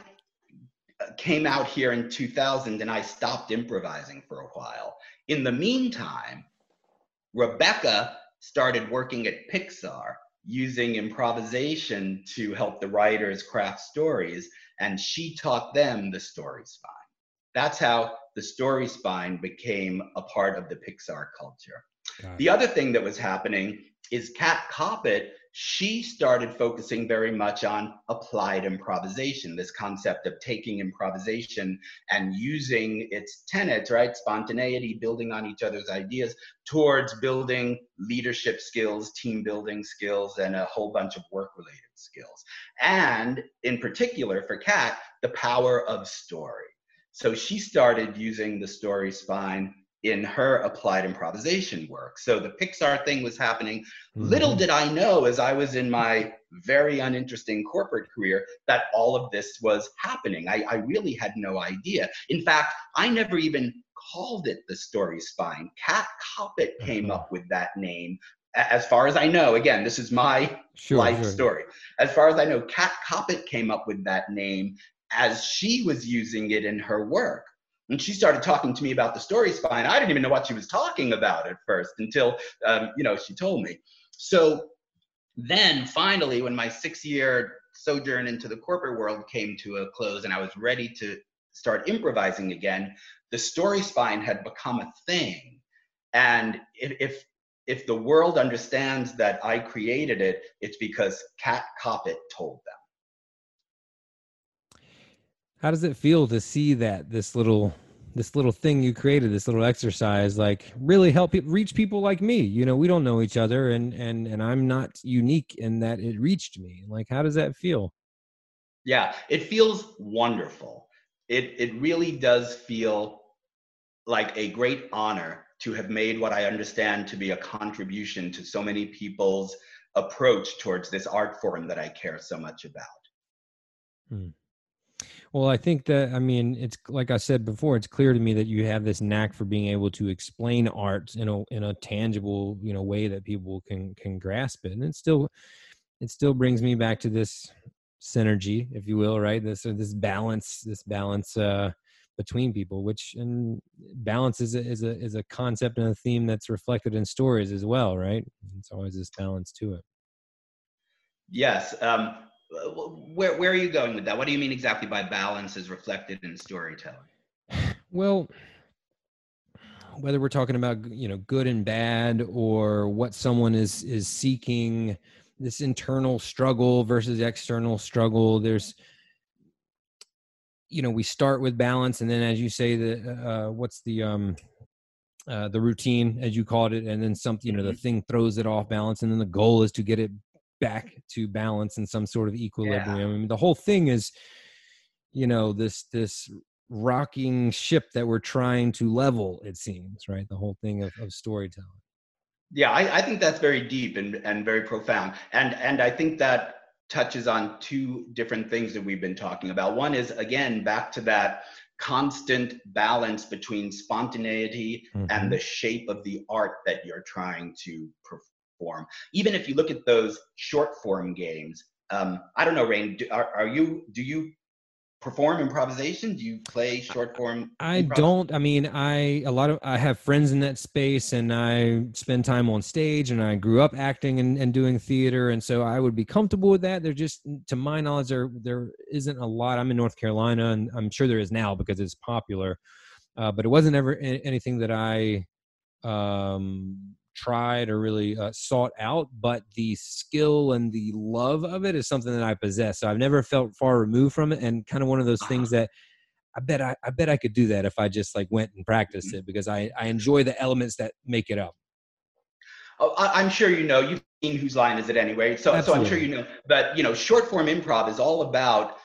came out here in 2000 and I stopped improvising for a while. In the meantime, Rebecca started working at Pixar using improvisation to help the writers craft stories, and she taught them the story spine. That's how the story spine became a part of the Pixar culture. The other thing that was happening is Kat Koppett, she started focusing very much on applied improvisation, this concept of taking improvisation and using its tenets, right? Spontaneity, building on each other's ideas, towards building leadership skills, team building skills, and a whole bunch of work related skills. And in particular for Kat, the power of story. So she started using the story spine in her applied improvisation work. So the Pixar thing was happening. Little Mhm. did I know as I was in my very uninteresting corporate career that all of this was happening. I, I really had no idea. In fact, I never even called it the story spine. Kat Koppett came Uh-huh. up with that name. As far as I know, again, this is my Sure, life sure. story. As far as I know, Kat Koppett came up with that name as she was using it in her work. And she started talking to me about the story spine. I didn't even know what she was talking about at first until, um, you know, she told me. So then finally, when my six year sojourn into the corporate world came to a close and I was ready to start improvising again, the story spine had become a thing. And if, if the world understands that I created it, it's because Kat Koppett told them. How does it feel to see that this little this little thing you created, this little exercise, like really help people reach people like me? You know, we don't know each other, and and and I'm not unique in that it reached me. Like, how does that feel? Yeah, it feels wonderful. It it really does feel like a great honor to have made what I understand to be a contribution to so many people's approach towards this art form that I care so much about. Hmm. Well, I think that I mean it's like I said before. It's clear to me that you have this knack for being able to explain art in a in a tangible you know way that people can can grasp it, and it still it still brings me back to this synergy, if you will, right? This uh, this balance, this balance uh, between people, which and balance is a, is a is a concept and a theme that's reflected in stories as well, right? It's always this balance to it. Yes. Um, where where are you going with that? What do you mean exactly by balance is reflected in storytelling? Well, whether we're talking about you know good and bad or what someone is is seeking this internal struggle versus external struggle there's you know we start with balance and then as you say the uh what's the um uh the routine as you called it and then something you know the thing throws it off balance and then the goal is to get it back to balance and some sort of equilibrium. I mean, the whole thing is you know this this rocking ship that we're trying to level it seems right? The whole thing of, of storytelling. Yeah I, I think that's very deep and, and very profound. And and i think that touches on two different things that we've been talking about. One is again back to that constant balance between spontaneity mm-hmm. and the shape of the art that you're trying to perform even if you look at those short form games um, i don't know rain do, are, are you do you perform improvisation? Do you play short form? I don't. I mean, I a lot of I have friends in that space, and I spend time on stage, and I grew up acting and, and doing theater, and so I would be comfortable with that. There just, to my knowledge, there there isn't a lot. I'm in North Carolina, and I'm sure there is now because it's popular, uh, but it wasn't ever anything that I um tried or really uh, sought out, but the skill and the love of it is something that I possess. So I've never felt far removed from it, and kind of one of those things that I bet I, I bet I could do that if I just like went and practiced it because I I enjoy the elements that make it up. Oh, I, am sure you know. You've seen whose line is it anyway? So Absolutely. so I'm sure you know. But you know, short form improv is all about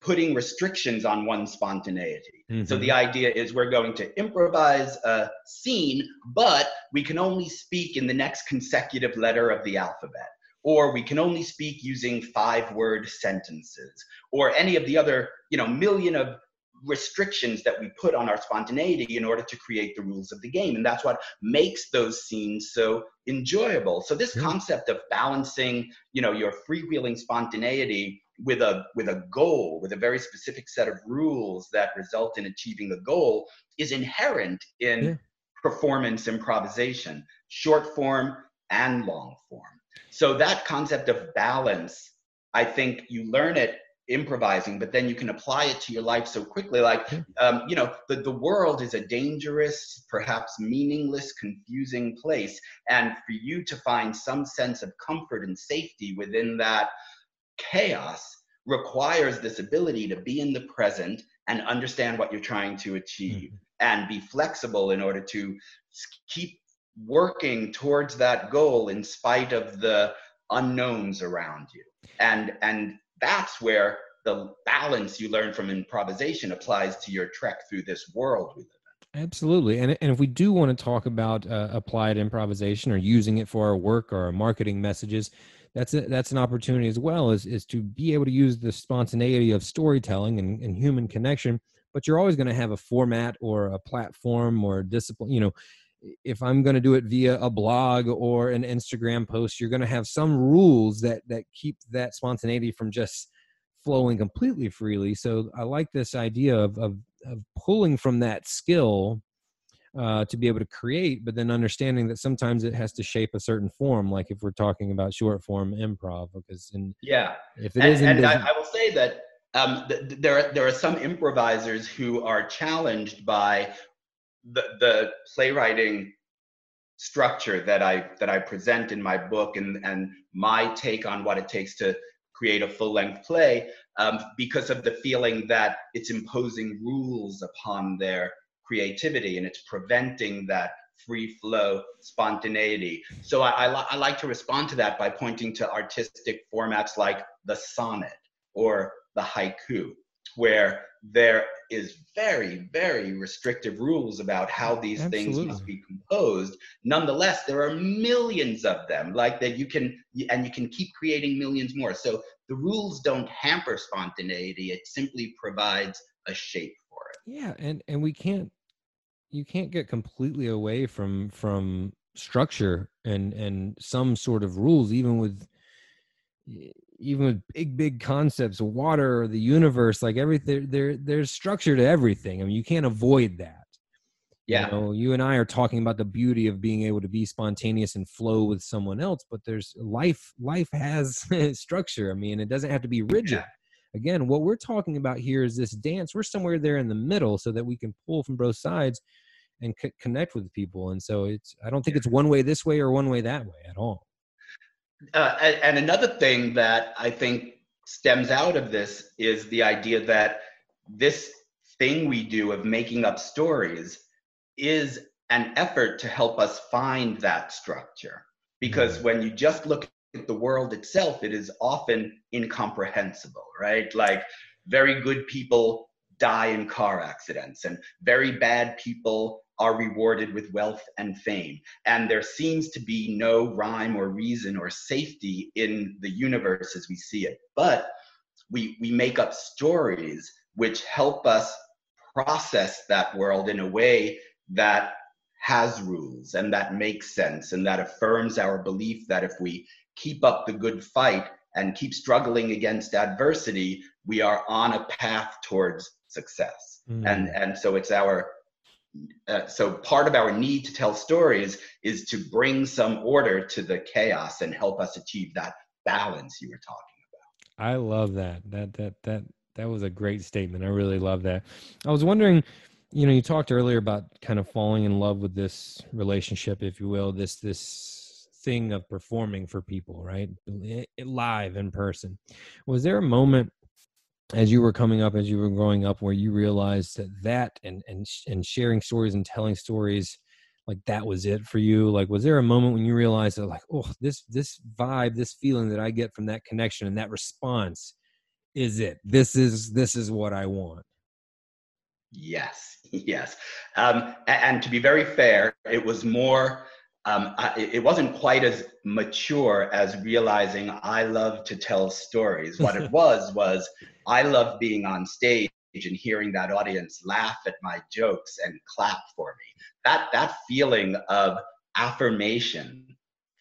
putting restrictions on one's spontaneity. Mm-hmm. So the idea is we're going to improvise a scene, but we can only speak in the next consecutive letter of the alphabet. Or we can only speak using five word sentences, or any of the other, you know, million of restrictions that we put on our spontaneity in order to create the rules of the game and that's what makes those scenes so enjoyable so this concept of balancing you know your freewheeling spontaneity with a with a goal with a very specific set of rules that result in achieving a goal is inherent in yeah. performance improvisation short form and long form. So that concept of balance i think you learn it improvising but then you can apply it to your life so quickly. Like um, you know the, the world is a dangerous perhaps meaningless confusing place. And for you to find some sense of comfort and safety within that chaos requires this ability to be in the present and understand what you're trying to achieve mm-hmm. and be flexible in order to keep working towards that goal in spite of the unknowns around you. And and that's where the balance you learn from improvisation applies to your trek through this world we live in. Absolutely. And, and if we do want to talk about uh, applied improvisation or using it for our work or our marketing messages that's a, that's an opportunity as well is is to be able to use the spontaneity of storytelling and, and human connection but you're always going to have a format or a platform or a discipline you know if i'm going to do it via a blog or an instagram post you're going to have some rules that that keep that spontaneity from just flowing completely freely. So i like this idea of of, of pulling from that skill uh, to be able to create, but then understanding that sometimes it has to shape a certain form. Like if we're talking about short form improv, because in yeah, if it and, is, and I, I, will say that um, th- there are, there are some improvisers who are challenged by the the playwriting structure that I that I present in my book and and my take on what it takes to create a full length play um, because of the feeling that it's imposing rules upon their creativity and it's preventing that free flow spontaneity. So I, I, I, like to respond to that by pointing to artistic formats like the sonnet or the haiku, where there is very, very restrictive rules about how these Absolutely. things must be composed. Nonetheless, there are millions of them, like that you can, and you can keep creating millions more. So the rules don't hamper spontaneity, it simply provides a shape for it. Yeah, and and we can't you can't get completely away from from structure and and some sort of rules even with even with big big concepts water or the universe like everything there there's structure to everything. I mean you can't avoid that. Yeah. you know you and i are talking about the beauty of being able to be spontaneous and flow with someone else but there's life life has structure. I mean it doesn't have to be rigid. Yeah. again what we're talking about here is this dance. We're somewhere there in the middle so that we can pull from both sides and c- connect with people. And so it's I don't think it's one way this way or one way that way at all. Uh, and, and another thing that I think stems out of this is the idea that this thing we do of making up stories is an effort to help us find that structure. Because mm-hmm. when you just look at the world itself, it is often incomprehensible, right? Like very good people die in car accidents, and very bad people are rewarded with wealth and fame. And there seems to be no rhyme or reason or safety in the universe as we see it. But we, we make up stories which help us process that world in a way that has rules and that makes sense and that affirms our belief that if we keep up the good fight and keep struggling against adversity, we are on a path towards success. Mm. And and so it's our uh, so part of our need to tell stories is to bring some order to the chaos and help us achieve that balance you were talking about. I love that. That that that that was a great statement. I really love that. I was wondering, you know, you talked earlier about kind of falling in love with this relationship, if you will, this this thing of performing for people, right? Live in person. Was there a moment as you were coming up, as you were growing up, where you realized that that and and and sharing stories and telling stories like that was it for you? Like was there a moment when you realized that like oh this this vibe this feeling that i get from that connection and that response is it. This is this is what i want. Yes yes. Um, and to be very fair it was more um, it wasn't quite as mature as realizing I love to tell stories. What it was was I love being on stage and hearing that audience laugh at my jokes and clap for me. That that feeling of affirmation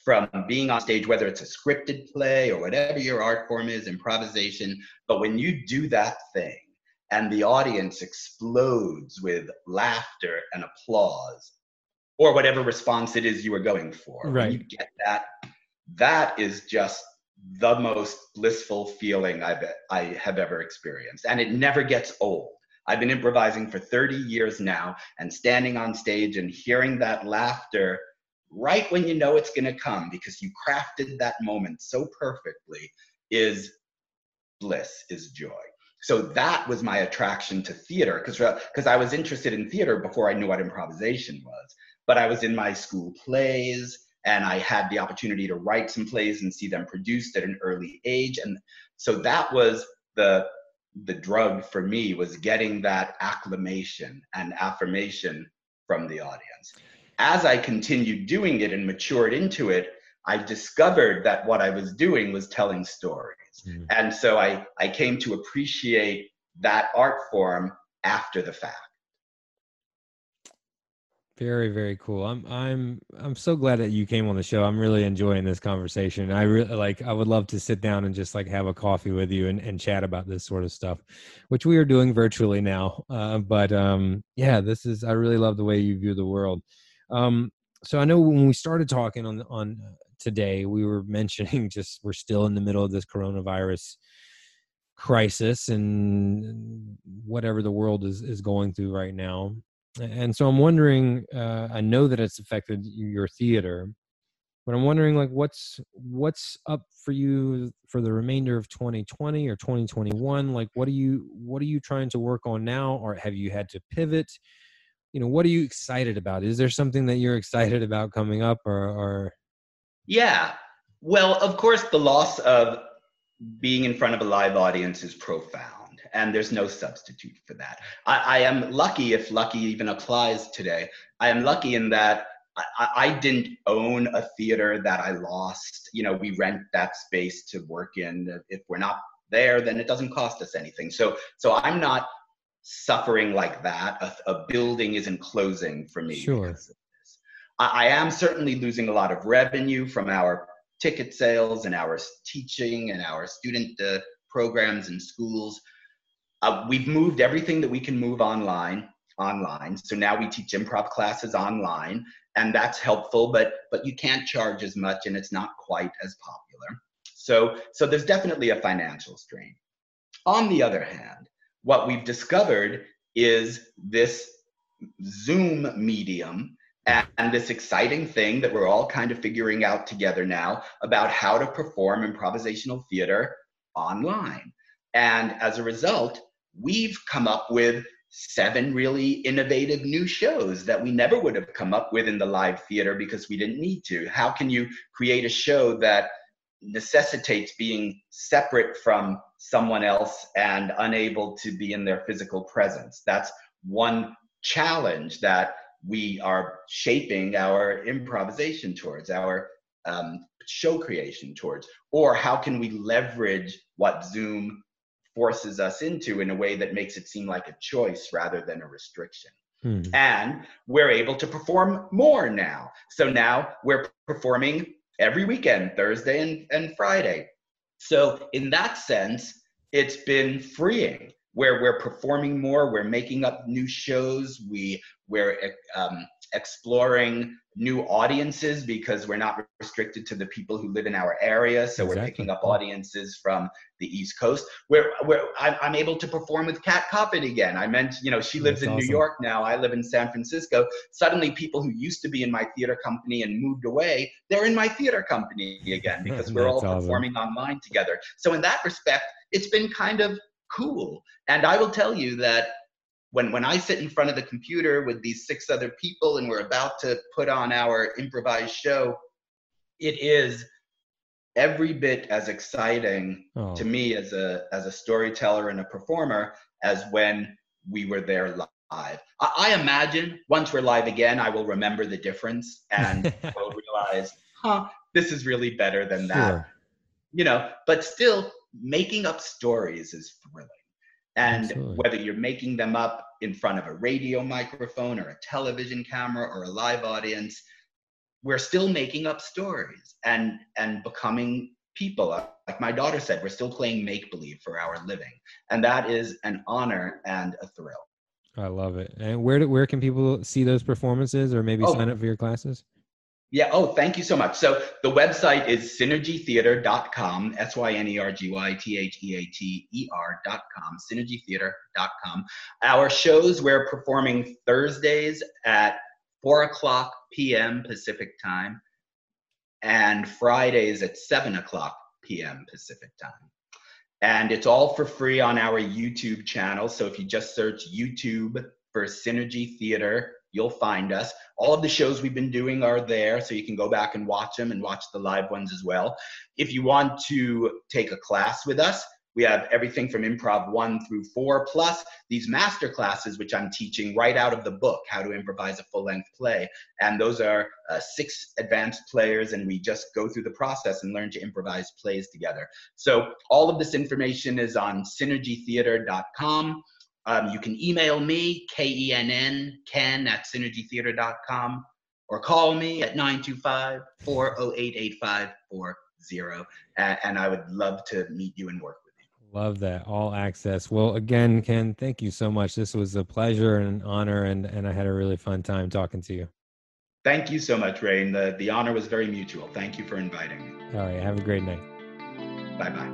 from being on stage, whether it's a scripted play or whatever your art form is, improvisation. But when you do that thing and the audience explodes with laughter and applause, or whatever response it is you were going for. Right. When you get that, that is just the most blissful feeling I've I have ever experienced, and it never gets old. I've been improvising for 30 years now, and standing on stage and hearing that laughter right when you know it's going to come because you crafted that moment so perfectly is bliss, is joy. So that was my attraction to theater because because uh, I was interested in theater before I knew what improvisation was but I was in my school plays and I had the opportunity to write some plays and see them produced at an early age. And so that was the the drug for me was getting that acclamation and affirmation from the audience. As I continued doing it and matured into it, I discovered that what I was doing was telling stories. Mm-hmm. And so I, I came to appreciate that art form after the fact. Very, very cool. I'm I'm I'm so glad that you came on the show. I'm really enjoying this conversation. I really like I would love to sit down and just like have a coffee with you and, and chat about this sort of stuff, which we are doing virtually now. Uh, but um yeah, this is I really love the way you view the world. Um so I know when we started talking on on uh, today, we were mentioning just we're still in the middle of this coronavirus crisis and whatever the world is is going through right now and so i'm wondering uh, i know that it's affected your theater but i'm wondering like what's what's up for you for the remainder of 2020 or 2021 like what are you what are you trying to work on now? Or have you had to pivot? You know what are you excited about? Is there something that you're excited about coming up or, or... yeah. Well of course the loss of being in front of a live audience is profound and there's no substitute for that. I, I am lucky, if lucky even applies today, I am lucky in that I, I, didn't own a theater that I lost. You know, we rent that space to work in. If we're not there, then it doesn't cost us anything. So, so I'm not suffering like that. A, a building isn't closing for me. Sure. I, I am certainly losing a lot of revenue from our ticket sales and our teaching and our student uh, programs and schools. Uh, we've moved everything that we can move online online. So now we teach improv classes online, and that's helpful. But but you can't charge as much, and it's not quite as popular. So so there's definitely a financial strain. On the other hand, what we've discovered is this Zoom medium and this exciting thing that we're all kind of figuring out together now about how to perform improvisational theater online. And as a result, we've come up with seven really innovative new shows that we never would have come up with in the live theater because we didn't need to. How can you create a show that necessitates being separate from someone else and unable to be in their physical presence. That's one challenge that we are shaping our improvisation towards, our um, show creation towards, or how can we leverage what Zoom forces us into in a way that makes it seem like a choice rather than a restriction. Hmm. And we're able to perform more now. So now we're performing every weekend, Thursday and, and Friday. So, in that sense, it's been freeing where we're performing more, we're making up new shows, we, we're um, exploring new audiences because we're not restricted to the people who live in our area. So exactly. we're picking up audiences from the East Coast. Where where I'm, I'm, able to perform with Kat Koppett again. I meant, you know, she lives That's in awesome. New York now. I live in San Francisco. Suddenly, people who used to be in my theater company and moved away, they're in my theater company again because we're all awesome. performing online together. So in that respect, it's been kind of cool. And I will tell you that when when I sit in front of the computer with these six other people and we're about to put on our improvised show, it is every bit as exciting oh. to me as a as a storyteller and a performer as when we were there live. I, I imagine once we're live again, I will remember the difference and will realize, huh, this is really better than sure. that. You know, but still making up stories is thrilling. And Absolutely. whether you're making them up in front of a radio microphone or a television camera or a live audience, we're still making up stories and and becoming people. Like my daughter said, we're still playing make believe for our living, and that is an honor and a thrill. I love it. And where do, where can people see those performances or maybe oh, sign up for your classes? Yeah. Oh, thank you so much. So the website is synergytheater.com, S Y N E R G Y T H E A T E R.com, synergytheater.com. Our shows, we're performing Thursdays at 4 o'clock p.m. Pacific time and Fridays at 7 o'clock p.m. Pacific time. And it's all for free on our YouTube channel. So if you just search YouTube for Synergy Theater, you'll find us. All of the shows we've been doing are there, so you can go back and watch them and watch the live ones as well. If you want to take a class with us, we have everything from improv one through four, plus these master classes, which I'm teaching right out of the book, How to Improvise a Full Length Play. And those are uh, six advanced players, and we just go through the process and learn to improvise plays together. So all of this information is on synergytheater.com. Um, you can email me, K-E-N-N, kenn at synergytheater.com, or call me at 925-408-8540. And, and I would love to meet you and work with you. Love that. All access. Well, again, Kenn, thank you so much. This was a pleasure and an honor, and, and I had a really fun time talking to you. Thank you so much, Ray. And the, the honor was very mutual. Thank you for inviting me. All right. Have a great night. Bye bye.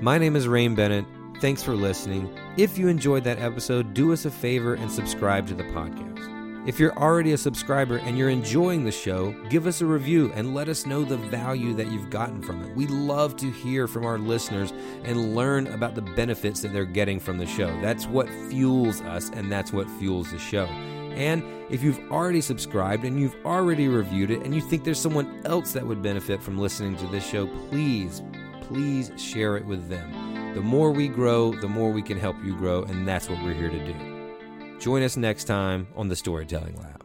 My name is Rain Bennett. Thanks for listening. If you enjoyed that episode, do us a favor and subscribe to the podcast. If you're already a subscriber and you're enjoying the show, give us a review and let us know the value that you've gotten from it. We love to hear from our listeners and learn about the benefits that they're getting from the show. That's what fuels us and that's what fuels the show. And if you've already subscribed and you've already reviewed it and you think there's someone else that would benefit from listening to this show, please, please share it with them. The more we grow, the more we can help you grow, and that's what we're here to do. Join us next time on the Storytelling Lab.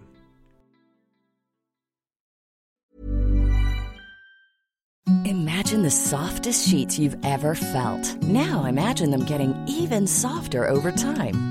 Imagine the softest sheets you've ever felt. Now imagine them getting even softer over time.